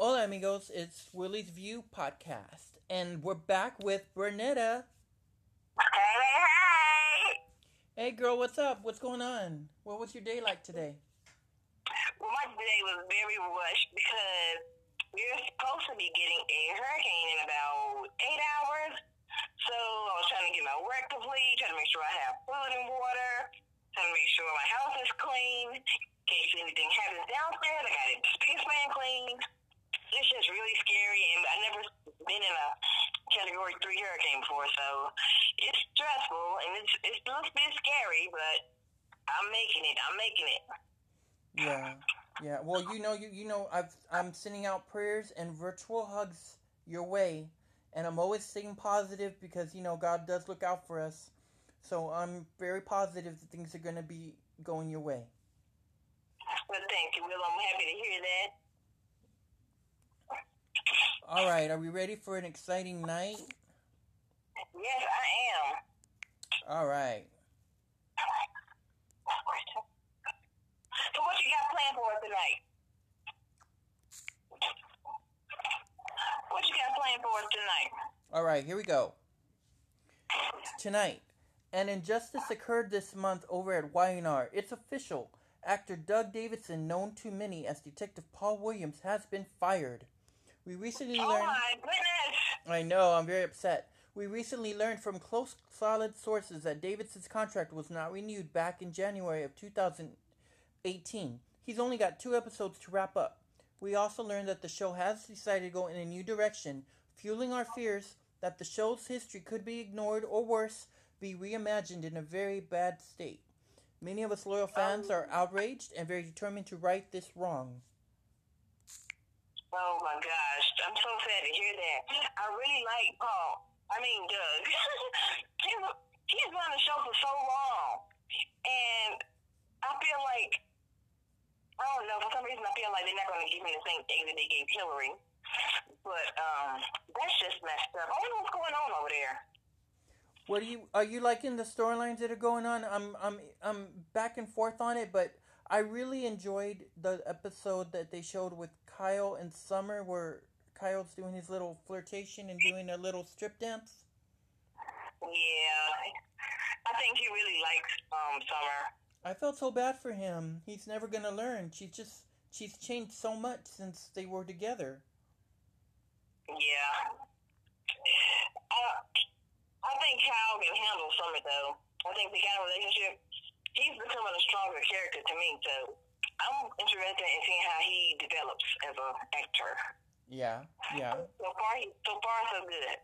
Hola, amigos. It's Willie's View podcast, and we're back with Bernetta. Hey, hey, hey! Hey, girl, what's up? What's going on? What was your day like today? Well, my day was very rushed because we're supposed to be getting a hurricane in about eight hours. So I was trying to get my work complete, trying to make sure I have food and water, trying to make sure my house is clean. In case anything happens downstairs, I got it spaceman clean. It's just really scary, and I've never been in a category three hurricane before, so it's stressful and it's it's a little bit scary, but I'm making it. I'm making it. Yeah, yeah. Well, you know, you you know, I've I'm sending out prayers and virtual hugs your way, and I'm always staying positive because you know God does look out for us. So I'm very positive that things are going to be going your way. Well, thank you, Will. I'm happy to hear that. All right, are we ready for an exciting night? Yes, I am. All right. So, what you got planned for tonight? What you got planned for tonight? All right, here we go. Tonight, an injustice occurred this month over at Y&R. It's official. Actor Doug Davidson, known to many as Detective Paul Williams, has been fired. We recently Oh learned. my goodness! I know, I'm very upset. We recently learned from close, solid sources that Davidson's contract was not renewed back in January of 2018. He's only got two episodes to wrap up. We also learned that the show has decided to go in a new direction, fueling our fears that the show's history could be ignored or worse, be reimagined in a very bad state. Many of us loyal fans um, are outraged and very determined to right this wrong. Oh my gosh, I'm so sad to hear that. I really like Paul. I mean, Doug. he's, he's been on the show for so long. And I feel like, I don't know, for some reason I feel like they're not going to give me the same thing that they gave Hillary. But um, that's just messed up. I don't know what's going on over there. What are you are you liking the storylines that are going on? I'm I'm I'm back and forth on it, but I really enjoyed the episode that they showed with Kyle and Summer where Kyle's doing his little flirtation and doing a little strip dance. Yeah. I think he really likes um, Summer. I felt so bad for him. He's never gonna learn. She's just she's changed so much since they were together. Yeah. Uh, I think Kyle can handle Summer, though. I think the kind of relationship, he's becoming a stronger character to me, so I'm interested in seeing how he develops as an actor. Yeah, yeah. So far, so far, so good.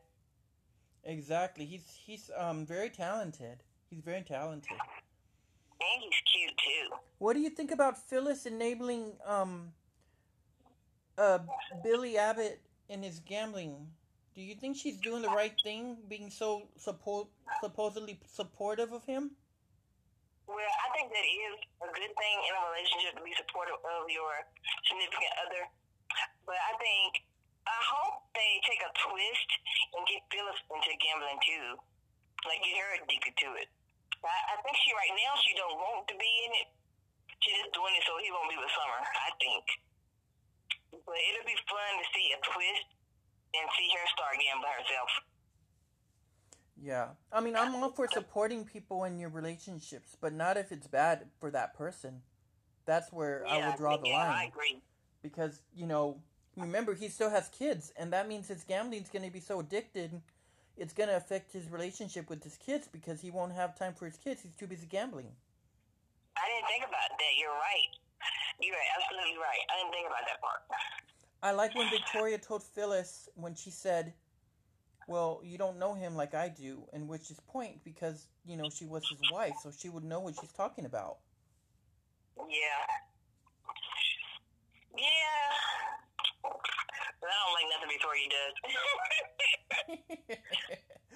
Exactly. He's he's um very talented. He's very talented. And he's cute, too. What do you think about Phyllis enabling um uh Billy Abbott in his gambling? Do you think she's doing the right thing, being so suppo- supposedly supportive of him? Well, I think that is a good thing in a relationship to be supportive of your significant other. But I think, I hope they take a twist and get Phyllis into gambling too. Like get her addicted to it. I, I think she right now she don't want to be in it. She's just doing it so he won't be with Summer. I think. But it'll be fun to see a twist and see her start gambling herself. Yeah. I mean, I'm all for supporting people in your relationships, but not if it's bad for that person. That's where I Yeah, would draw the yeah, I line. agree. Because, you know, remember, he still has kids, and that means his gambling's going to be so addicted, it's going to affect his relationship with his kids because he won't have time for his kids. He's too busy gambling. I didn't think about that. You're right. You're absolutely right. I didn't think about that part. I like when Victoria told Phyllis when she said, "Well, you don't know him like I do," and which is point because you know she was his wife, so she would know what she's talking about. Yeah. Yeah. But I don't like nothing before he does.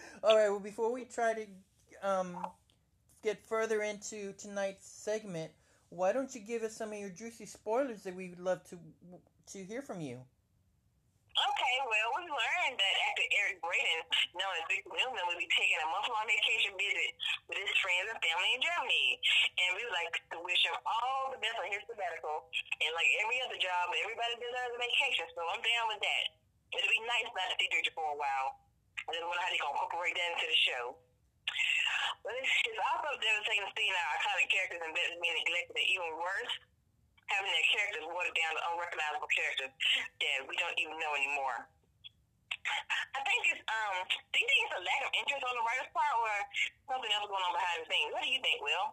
All right. Well, before we try to um, get further into tonight's segment, why don't you give us some of your juicy spoilers that we would love to to hear from you? Okay, well, we learned that actor Eric Braeden, known as Victor Newman, will be taking a month-long vacation visit with his friends and family in Germany. And we would like to wish him all the best on his sabbatical. And like every other job, everybody deserves a vacation, so I'm down with that. It'll be nice not to see Victor for a while. I just wonder how they're going to incorporate that into the show. But it's, it's also devastating to see our iconic characters and being neglected, and even worse, having their characters watered down to unrecognizable characters that we don't even know anymore. I think it's um. Do you think it's a lack of interest on the writer's part, or something else going on behind the scenes? What do you think, Will?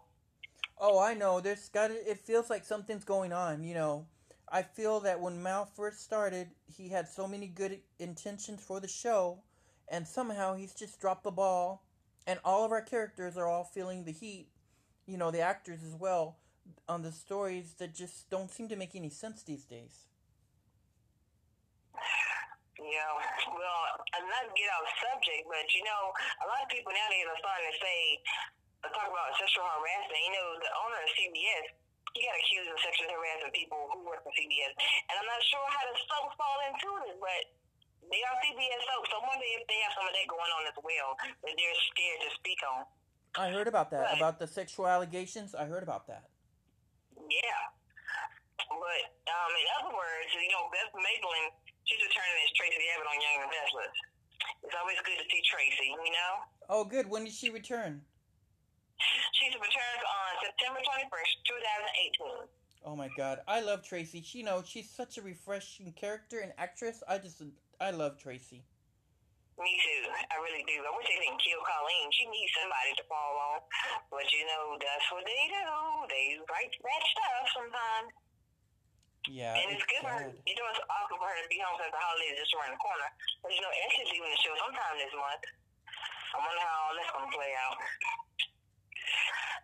Oh, I know. There's got it feels like something's going on. You know, I feel that when Mal first started, he had so many good intentions for the show, and somehow he's just dropped the ball, and all of our characters are all feeling the heat. You know, the actors as well on the stories that just don't seem to make any sense these days. Yeah, well, I'm not to get off subject, but you know, a lot of people nowadays are starting to say, uh, talk about sexual harassment. You know, the owner of CBS, he got accused of sexually harassing people who work for CBS, and I'm not sure how the soaps fall into this, but they are CBS soaps. So I wonder if they have some of that going on as well that they're scared to speak on. I heard about that, but, about the sexual allegations. I heard about that. Yeah. But um, in other words, you know, Beth Maitland, she's returning as Tracy Abbott on Young and Restless. It's always good to see Tracy, you know? Oh, good. When did she return? She's returned on September 21st, 2018. Oh my god, I love Tracy. She you know she's such a refreshing character and actress. I just I love Tracy. Me too. I really do. I wish they didn't kill Colleen. She needs somebody to fall on. But you know, that's what they do. They write that stuff sometimes. Yeah. And it's, it's good for her. You know, it's awesome for her to be home since the holidays just around the corner. But you know, Ashley's leaving the show sometime this month. I wonder how all that's going to play out.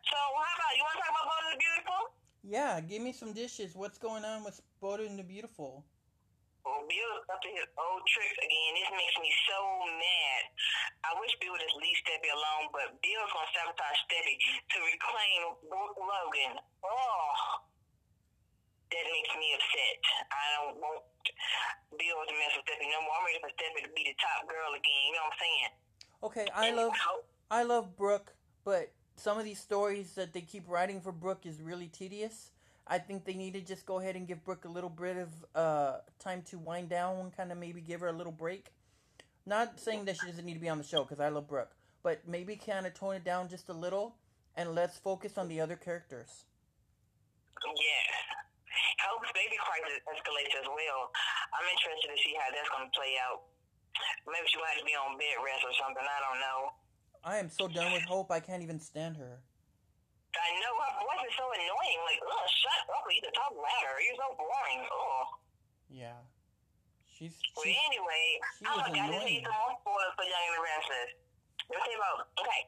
So, how about you want to talk about Bold and the Beautiful? Yeah, give me some dishes. What's going on with Bold and the Beautiful? Oh, well, Bill up to his old tricks again. This makes me so mad. I wish Bill would just leave Steffy alone, but Bill's gonna sabotage Steffy to reclaim Brooke Logan. Oh, that makes me upset. I don't want Bill to mess with Steffy no more. I'm ready for Steffy to be the top girl again. You know what I'm saying? Okay, I and love I love Brooke, but some of these stories that they keep writing for Brooke is really tedious. I think they need to just go ahead and give Brooke a little bit of uh, time to wind down, kind of maybe give her a little break. Not saying that she doesn't need to be on the show because I love Brooke, but maybe kind of tone it down just a little and let's focus on the other characters. Yeah. Hope's baby crisis escalates as well. I'm interested to see how that's going to play out. Maybe she might have to be on bed rest or something. I don't know. I am so done with Hope. I can't even stand her. I know her voice is so annoying. Like, ugh, shut up. You can talk louder. You're so boring. Ugh. Yeah. She's. Well, anyway, she oh god, this needs some more spoilers for Young and the Restless. Let me tell you about. Okay.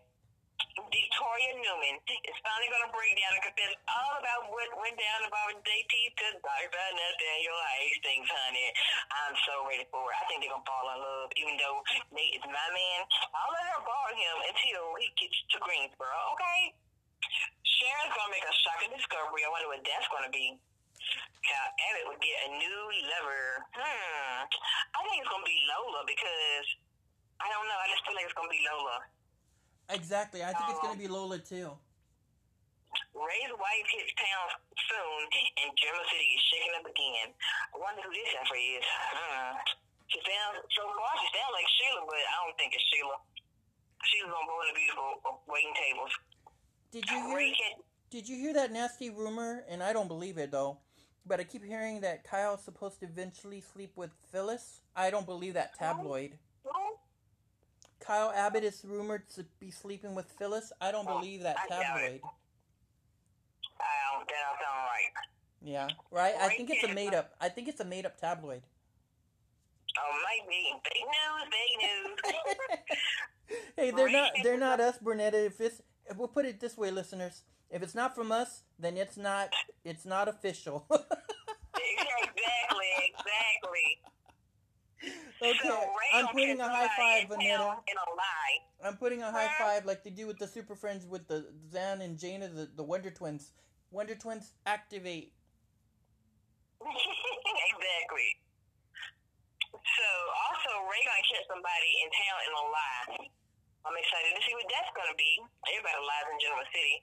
Victoria Newman is finally going to break down and confess all about what went down about JT to Dr. Nathaniel things, honey. I'm so ready for it. I think they're going to fall in love, even though Nate is my man. I'll let her borrow him until he gets to Greensboro, okay? Sharon's gonna make a shocking discovery. I wonder what that's gonna be. How Abbott would get a new lover. Hmm. I think it's gonna be Lola because I don't know. I just feel like it's gonna be Lola. Exactly. I think um, it's gonna be Lola too. Ray's wife hits town soon, and Genoa City is shaking up again. I wonder who this heifer is. Hmm. She sounds so far. She sounds like Sheila, but I don't think it's Sheila. She's on Bold the beautiful waiting tables. Did you hear? Did you hear that nasty rumor? And I don't believe it though. But I keep hearing that Kyle's supposed to eventually sleep with Phyllis. I don't believe that tabloid. Kyle Abbott is rumored to be sleeping with Phyllis. I don't believe that tabloid. I don't, that sound right. Yeah, right. I think it's a made up. I think it's a made up tabloid. Oh, might be fake news. Fake news. hey, they're not. They're not us, Bernetta. If it's we'll put it this way, listeners. If it's not from us, then it's not it's not official. exactly, exactly. Okay, so I'm putting a high five, Vanetta. I'm putting a high five like they do with the Super Friends with the Zan and Jayna, the, the Wonder Twins. Wonder Twins activate. exactly. So also Ray gonna catch somebody in town in a lie. I'm excited to see what that's gonna be. Everybody lies in Genoa City.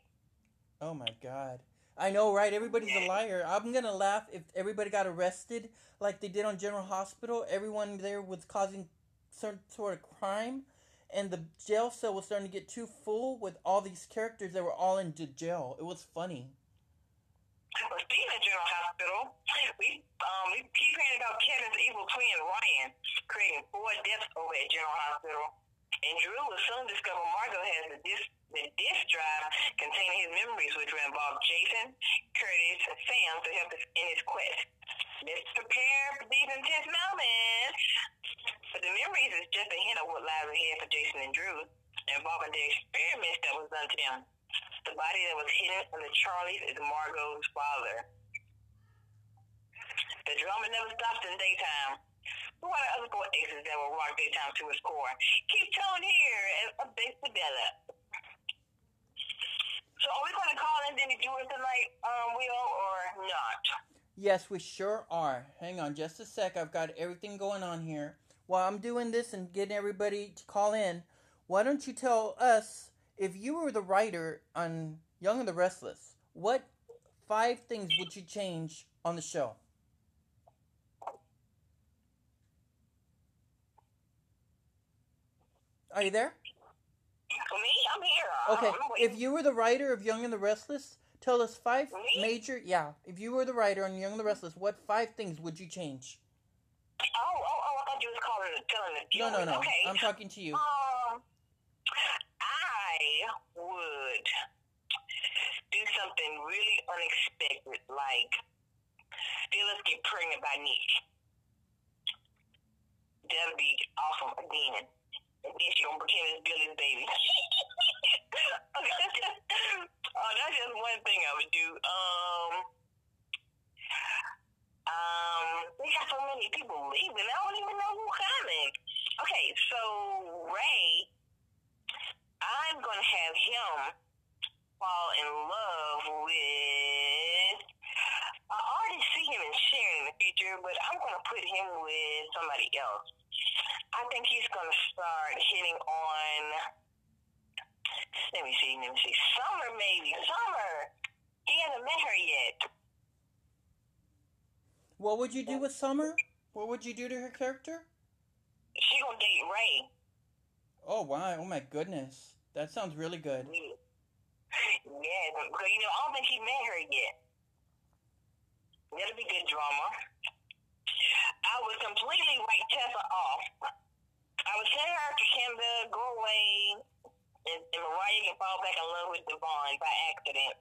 Oh my god. I know, right? Everybody's a liar. I'm gonna laugh if everybody got arrested like they did on General Hospital. Everyone there was causing some sort of crime, and the jail cell was starting to get too full with all these characters that were all in jail. It was funny. Well, speaking of General Hospital, we um we keep hearing about Kevin's evil twin Ryan creating four deaths over at General Hospital, and Drew will soon discover Margaux has the disc the disk drive containing his memories, which will involve Jason, Curtis, and Sam to help us in his quest. Let's prepare for these intense moments. But the memories is just a hint of what lies ahead for Jason and Drew, involving the experiments that was done to them. The body that was hidden in the Charlies is Margaux's father. The drama never stops in daytime. Are the other four exes that will rock daytime to its core? Keep tone here as updates develop. So are we going to call in Denny Jewel tonight, um, Will, or not? Yes, we sure are. Hang on just a sec. I've got everything going on here. While I'm doing this and getting everybody to call in, why don't you tell us if you were the writer on Young and the Restless, what five things would you change on the show? Are you there? For me, I'm here. Okay, if you were the writer of Young and the Restless, tell us five Me? major. Yeah, if you were the writer on Young and the Restless, what five things would you change? Oh, oh, oh, I thought you was calling the telling the No, no, no. Okay. I'm talking to you. Um, I would do something really unexpected, like Phyllis get pregnant by Nick. That'll be awesome again. And then she gonna pretend it's Billy's baby. oh, that's just one thing I would do. Um, um, we got so many people leaving. I don't even know who's coming. Okay, so Ray, I'm gonna have him fall in love with. I already see him in Sharon in the future, but I'm gonna put him with somebody else. I think he's gonna start hitting on. Let me see. Let me see. Summer, maybe. Summer. He hasn't met her yet. What would you do with Summer? What would you do to her character? She gonna date Ray. Oh wow! Oh my goodness, that sounds really good. Yeah, yeah, because you know I don't think he met her yet. That'll be good drama. I would completely write Tessa off. I would send her to Canada, go away, and, and Mariah can fall back in love with Devon by accident.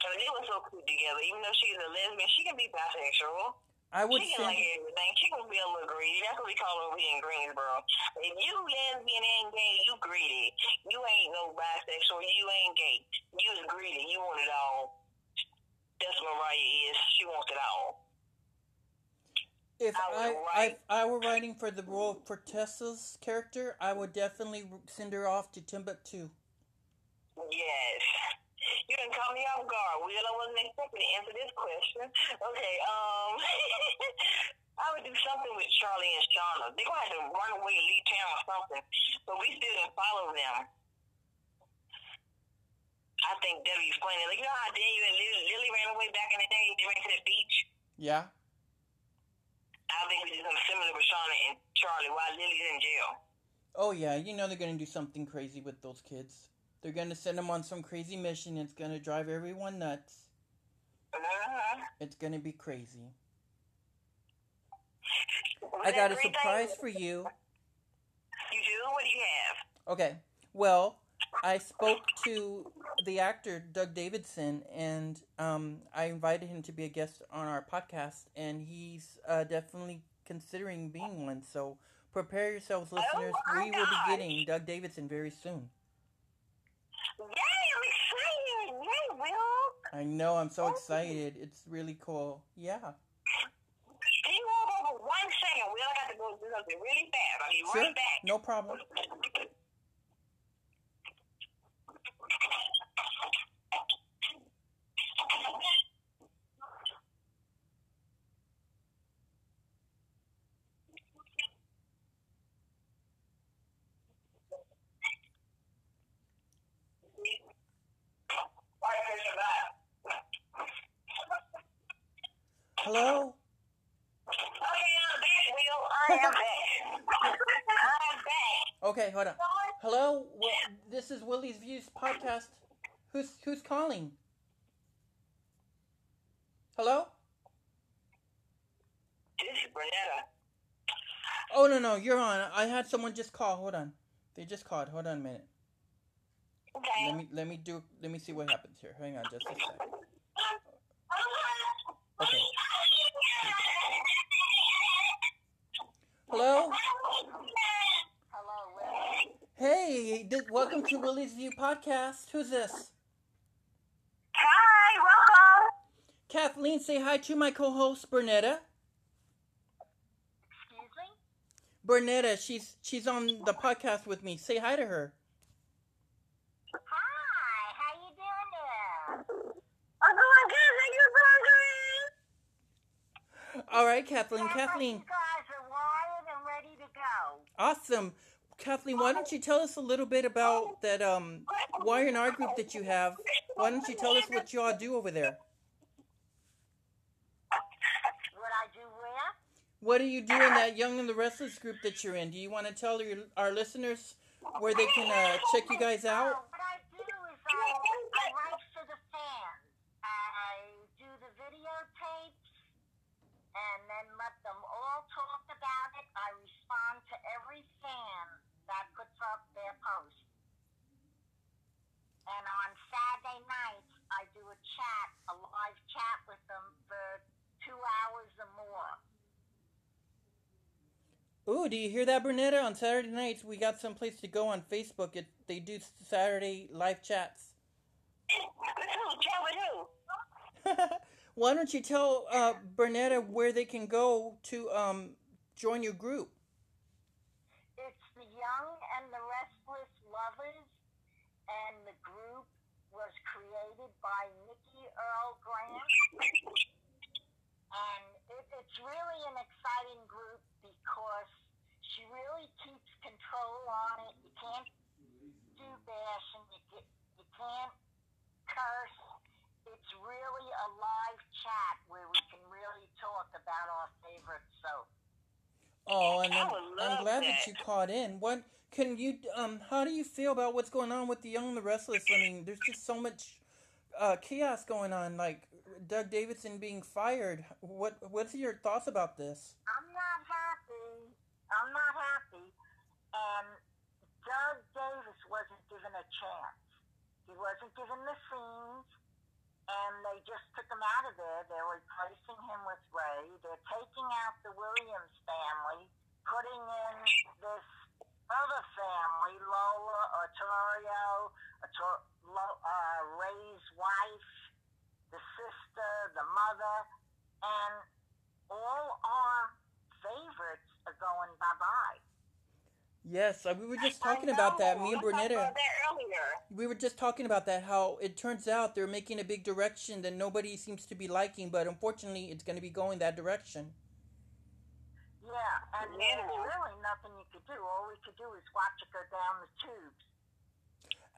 So they were so cute together. Even though she's a lesbian, she can be bisexual. I would she can send. like everything. She can be a little greedy. That's what we call her over here in Greensboro. If you lesbian and gay, you greedy. You ain't no bisexual. You ain't gay. You is greedy. You want it all. That's what Mariah is. She wants it all. If I I, if I were writing for the role for Tessa's character, I would definitely send her off to Timbuktu. Yes. You done caught me off guard, Will. I wasn't expecting to answer this question. Okay, um, I would do something with Charlie and Shauna. They're going to have to run away, leave town or something, but we still can follow them. I think that'd be funny. Like, you know how Daniel and Lily, Lily ran away back in the day? They ran to the beach? Yeah. I think we do something similar with Shauna and Charlie while Lily's in jail. Oh yeah, you know they're gonna do something crazy with those kids. They're gonna send them on some crazy mission. It's gonna drive everyone nuts. Uh-huh. It's gonna be crazy. Was I got a surprise things? for you. You do? What do you have? Okay. Well, I spoke to the actor Doug Davidson, and um, I invited him to be a guest on our podcast, and he's uh, definitely considering being one. So prepare yourselves, listeners. my we will be getting Doug Davidson very soon. Yay, I'm excited. Yay, Will. I know. I'm so excited. It's really cool. Yeah. Can you hold over one second, Will? I got to go do something really fast. I'll be Sure. right back. No problem. Hello? Okay, I'm back, Will. I am back. I'm back. Okay, hold on. Hello? Wha- This is Willie's Views podcast. Who's who's calling? Hello? This is Bernetta. Oh no no, you're on. I had someone just call. Hold on. They just called. Hold on a minute. Okay. Let me let me do let me see what happens here. Hang on just a sec. Okay. Hello? Hello, Will. Hey, welcome to Willie's View podcast. Who's this? Hi, welcome. Kathleen, say hi to my co-host Bernetta. Excuse me? Bernetta, she's she's on the podcast with me. Say hi to her. Hi, how you doing there? I'm doing good. How you doing? All right, Kathleen. Kathleen, You guys are wired and ready to go. awesome. Kathleen, why don't you tell us a little bit about that um Y&R group that you have? Why don't you tell us what y'all do over there? What I do where? What do you do in that Young and the Restless group that you're in? Do you want to tell your, our listeners where they can uh, check you guys out? what I do is I, I write for the fans. I do the videotapes and then let them all talk about it. I respond to every fan that puts up their post. And on Saturday nights, I do a chat, a live chat with them for two hours or more. Ooh, do you hear that, Bernetta? On Saturday nights, we got some place to go on Facebook. It, they do Saturday live chats. With who? Chat with who? Why don't you tell uh, Bernetta where they can go to um, join your group? It's the Young and the Restless Lovers, and the group was created by Nikki Earl Grant. And it, it's really an exciting group because she really keeps control on it. You can't do bashing, you, ca- you can't curse. It's really a live chat where we can really talk about our favorite soap. Oh, and I I'm, I'm glad that. that. you caught in. What can you um? How do you feel about what's going on with the Young and the Restless? I mean, there's just so much uh, chaos going on. Like Doug Davidson being fired. What What's your thoughts about this? I'm not happy. I'm not happy. And Doug Davis wasn't given a chance. He wasn't given the scenes, and they just took him out of there. They're replacing him with Ray. They're taking out the Williams family, putting in this other family, Lola Artorio, Artor- Lo- uh, Ray's wife, the sister, the mother, and all our favorites are going bye bye. Yes, uh, we were just talking about that. Me and Bernetta. that earlier. We were just talking about that. How it turns out they're making a big direction that nobody seems to be liking, but unfortunately, it's going to be going that direction. Yeah, and Yeah. there's really nothing you could do. All we could do is watch it go down the tubes.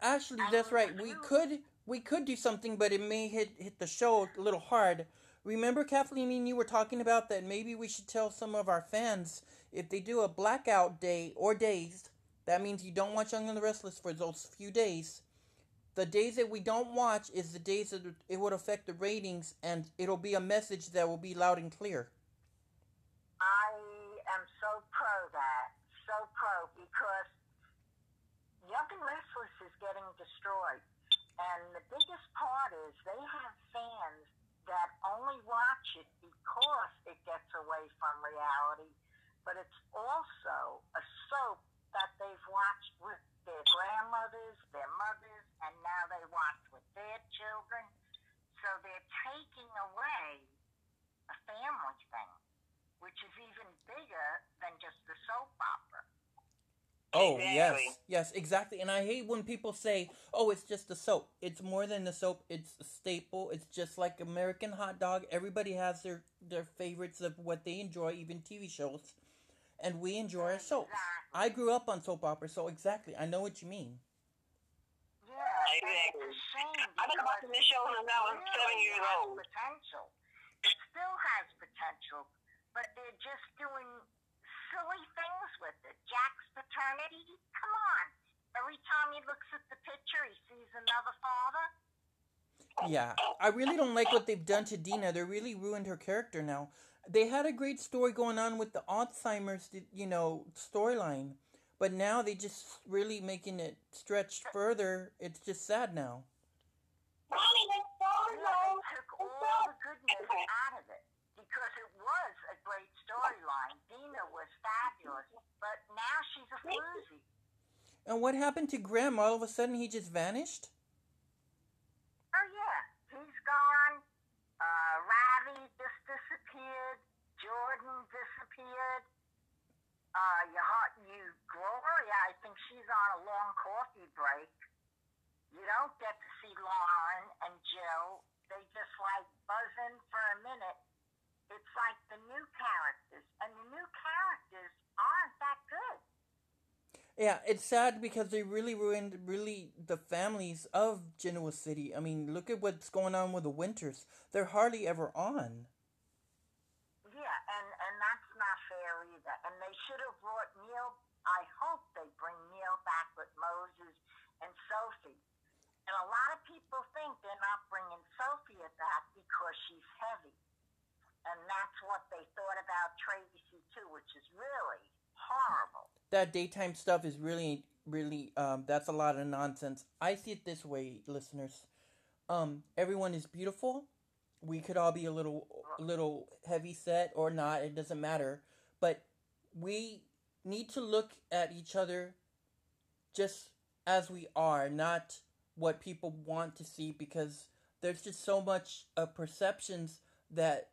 Actually, I that's right. We you- could we could do something, but it may hit hit the show a little hard. Remember, Kathleen, and you were talking about that. Maybe we should tell some of our fans if they do a blackout day or days. That means you don't watch Young and the Restless for those few days. The days that we don't watch is the days that it would affect the ratings, and it'll be a message that will be loud and clear. I am so pro that, so pro, because Young and Restless is getting destroyed. And the biggest part is they have fans that only watch it because it gets away from reality, but it's also a soap that they've watched with their grandmothers, their mothers, and now they watch with their children. So they're taking away a family thing which is even bigger than just the soap opera. Oh Exactly. yes, yes, exactly. And I hate when people say, "Oh, it's just a soap." It's more than a soap. It's a staple. It's just like American hot dog. Everybody has their their favorites of what they enjoy, even TV shows, and we enjoy our soaps. Exactly. I grew up on soap opera, so exactly, I know what you mean. Yeah, Exactly. I've been because watching this show since I was it seven years old. Potential. it still has potential, but they're just doing silly things with it. Jack's paternity, come on. Every time he looks at the picture, he sees another father. Yeah, I really don't like what they've done to Dina. They really ruined her character now. They had a great story going on with the Alzheimer's, you know, storyline, but now they just really making it stretch further. It's just sad now. Mommy, the Yeah, they took all the goodness out of it because it was a great storyline. Dina was fabulous, but now she's a floozy. And what happened to Graham? All of a sudden, he just vanished. Oh yeah, he's gone. Uh, Ravi disappeared. Uh, you, you, Gloria, I think she's on a long coffee break. You don't get to see Lauren and Jill. They just like buzz in for a minute. It's like the new characters, and the new characters aren't that good. Yeah, it's sad because they really ruined really the families of Genoa City. I mean, look at what's going on with the Winters. They're hardly ever on. Yeah, and and that's not fair either. And they should have brought Neil. I hope they bring Neil back with Moses and Sophie. And a lot of people think they're not bringing Sophia back because she's heavy. And that's what they thought about Tracy too, which is really horrible. That daytime stuff is really, really, um, that's a lot of nonsense. I see it this way, listeners. Um, everyone is beautiful. We could all be a little, little heavy set or not. It doesn't matter. But we need to look at each other just as we are, not what people want to see because there's just so much of perceptions that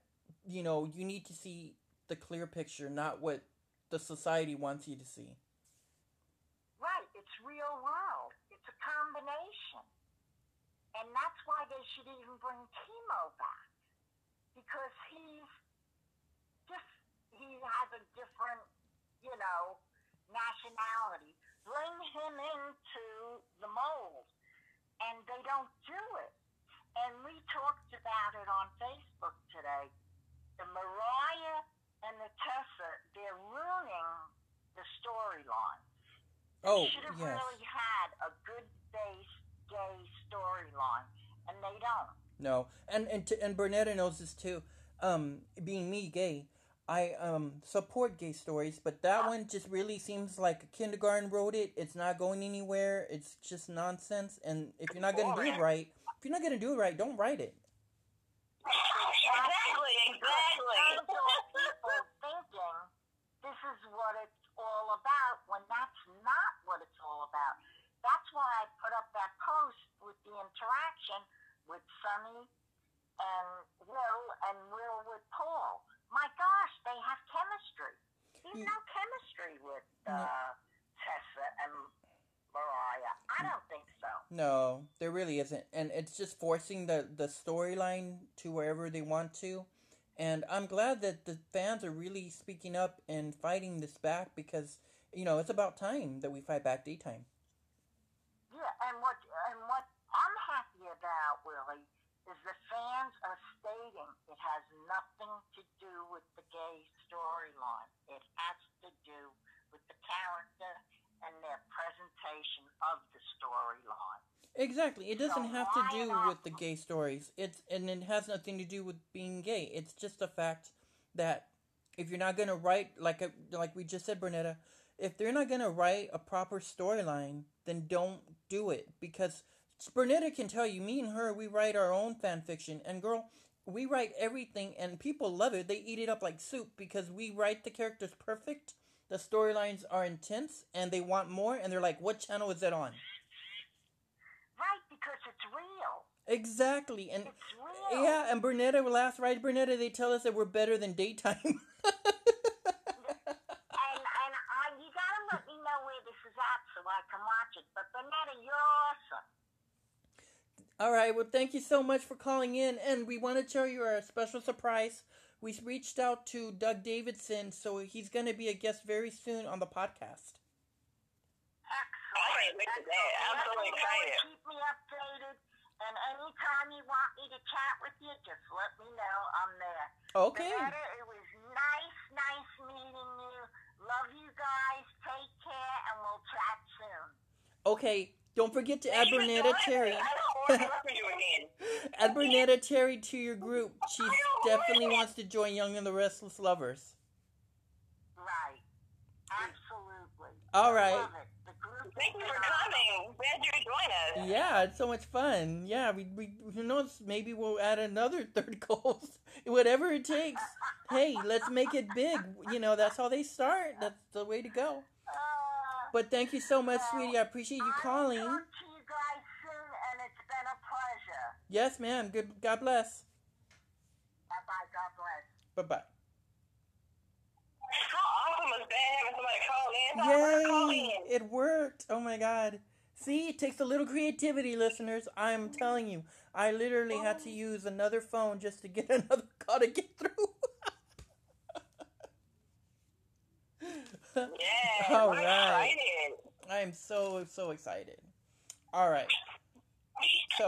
you know you need to see the clear picture not what the society wants you to see Right, it's real world. It's a combination. And that's why they should even bring Timo back. Because he's just, he has a different, you know, nationality. Bring him into the mold. And they don't do it. And we talked about it on Facebook today. The Mariah and the Tessa, they're ruining the storyline oh should have yes really had a good base gay storyline, and they don't. no and and t- and bernetta knows this too um being me gay i um support gay stories but that one just really seems like a kindergarten wrote it it's not going anywhere it's just nonsense and if you're not gonna do it right if you're not gonna do it right don't write it Exactly, exactly. People thinking this is what it's all about when that's not what it's all about. That's why I put up that post with the interaction with Sonny and Will and Will with Paul. My gosh, they have chemistry. There's Mm. no chemistry with uh, Tessa and Mariah. I don't think so. No, there really isn't, and it's just forcing the the storyline to wherever they want to. And I'm glad that the fans are really speaking up and fighting this back because you know it's about time that we fight back daytime. Yeah, and what and what I'm happy about, Willie, is the fans are stating it has nothing to do with the gay storyline. It has to do with the character and their presentation of the storyline. Exactly, it doesn't So have to do with the gay stories. It's and it has nothing to do with being gay. It's just the fact that if you're not gonna write like a, like we just said, Bernetta, if they're not gonna write a proper storyline, then don't do it because Bernetta can tell you. Me and her, we write our own fan fiction, and girl, we write everything, and people love it. They eat it up like soup because we write the characters perfect. The storylines are intense, and they want more. And they're like, "What channel is that on?" Right, because it's real. Exactly, and It's real. Yeah, and Bernetta, last ride Bernetta, they tell us that we're better than daytime. And and I, you gotta let me know where this is at so I can watch it. But Bernetta, you're awesome. All right, well, thank you so much for calling in, and we want to tell you our special surprise. We reached out to Doug Davidson, so he's going to be a guest very soon on the podcast. Excellent. I can't wait to Excellent. that. I'm so Let me know and excited. Keep me updated. And anytime you want me to chat with you, just let me know. I'm there. Okay. Renetta, it was nice, nice meeting you. Love you guys. Take care, and we'll chat soon. Okay. Don't forget to add Thank you for Bernetta Terry. us. I don't want to work with you again. Add Bernetta Terry to your group. She definitely wants to join Young and the Restless Lovers. Right. Absolutely. All right. Love it. Thank you for coming. Glad you could join us. Yeah, it's so much fun. Yeah, we, we who knows, maybe we'll add another third goals. Whatever it takes. Hey, let's make it big. You know, that's how they start. That's the way to go. Oh, But thank you so much, sweetie. I appreciate you I will calling. talk to you guys soon, and it's been a pleasure. Yes, ma'am. Good God bless. Bye bye. God bless. Bye bye. How awesome was that having somebody call in? Tell her call Yay! in. It worked. Oh my god. See, it takes a little creativity, listeners. I'm telling you. I literally had to oh. use another phone just to get another call to get through. Yeah. All I'm right. excited. I am so, so excited. All right. So,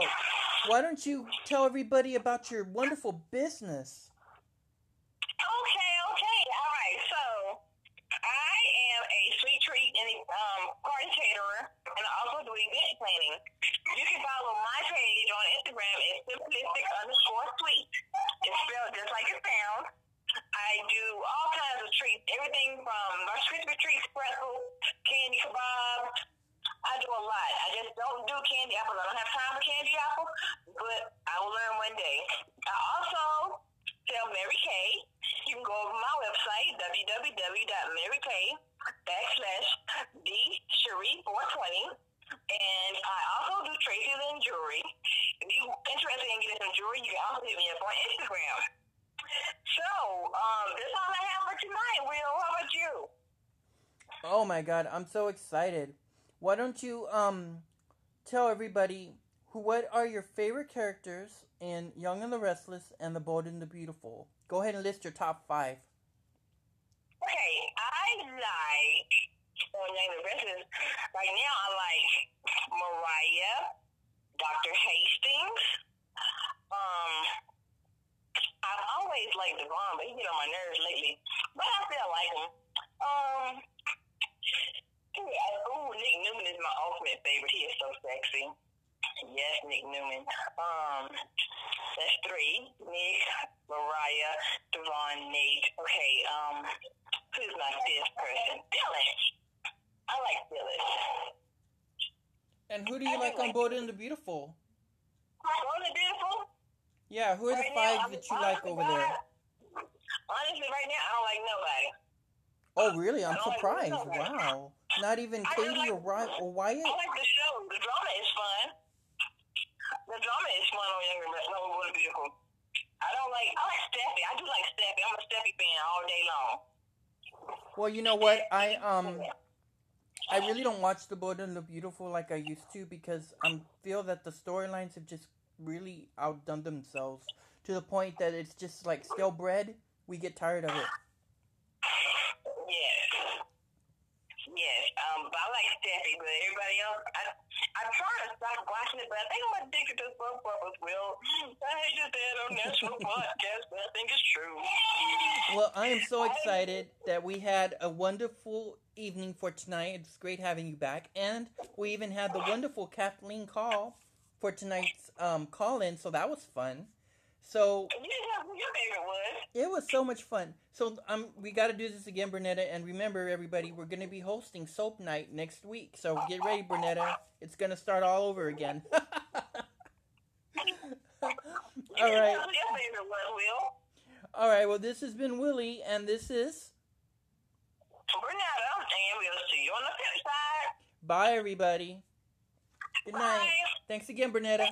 why don't you tell everybody about your wonderful business? Okay, okay, all right. So, I am a sweet treat and um, party caterer, and I also do event planning. You can follow my page on Instagram at simplistic underscore sweet. It's spelled just like it sounds. I do all kinds of treats, everything from Rice Krispie treats, pretzels, candy kebabs. I do a lot. I just don't do candy apples. I don't have time for candy apples, but I will learn one day. I also sell Mary Kay. You can go over my website, www.marykay backslash D Cherie 420. And I also do traces and jewelry. If you're interested in getting some jewelry, you can also hit me up on Instagram. So, um, that's all I have for tonight, Will. How about you? Oh my god, I'm so excited. Why don't you um tell everybody who what are your favorite characters in Young and the Restless and The Bold and the Beautiful? Go ahead and list your top five. Okay, I like on Young and the Restless. Right now, I like Mariah, Dr. Hastings. Um, I've always liked Devon, but he get on my nerves lately. But I still like him. Um, ooh, Nick Newman is my ultimate favorite. He is so sexy. Yes, Nick Newman. Um, that's three. Nick, Mariah, Devon, Nate. Okay, um, who's my fifth person? Phyllis. I like Phyllis. And who do you like on Bold and the Beautiful? Wasn't it beautiful? Yeah, who are the Right now, five I'm- that you like over there? Honestly, right now, I don't like nobody. Oh, really? I'm don't like surprised. Wow. Not even I Katie just or, Ry- or Wyatt? I like the show. The drama is fun. The drama is fun on Younger but no Really Beautiful. I don't like, I like Steffy. I do like Steffy. I'm a Steffy fan all day long. Well, you know what? I um I really don't watch The Bold and the Beautiful like I used to because I feel that the storylines have just really outdone themselves to the point that it's just like stale bread. We get tired of it. Yes. Yes. Um, but I like Steffy, but everybody else, I, I'm trying to stop watching it, but I think I'm addicted to soap operas, Will. I hate to say it on National Podcast, but I think it's true. Well, I am so excited that we had a wonderful evening for tonight. It's great having you back, and we even had the wonderful Kathleen call for tonight's um, call in, so that was fun. So You didn't have who your favorite was. It was so much fun. So um, we got to do this again, Bernetta. And remember, everybody, we're going to be hosting Soap Night next week. So get ready, Bernetta. It's going to start all over again. All right. have who your favorite was, Will. All right. Well, this has been Willie, and this is Bernetta, and we'll see you on the flip side. bye, everybody. Good night. Thanks again, Bernetta.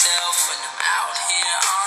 myself when I'm out here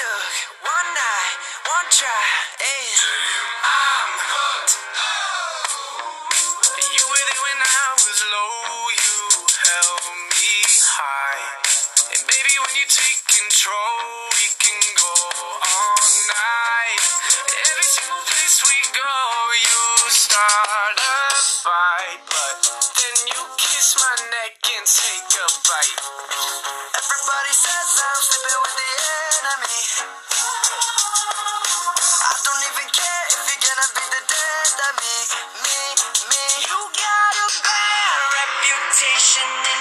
took one night, one try, and I'm hooked. You were there when I was low, you held me high. And baby, when you take control, we can go all night. Every single place we go, you start a fight. But then you kiss my neck and take a bite. Everybody says me, me, me. You got a bad reputation in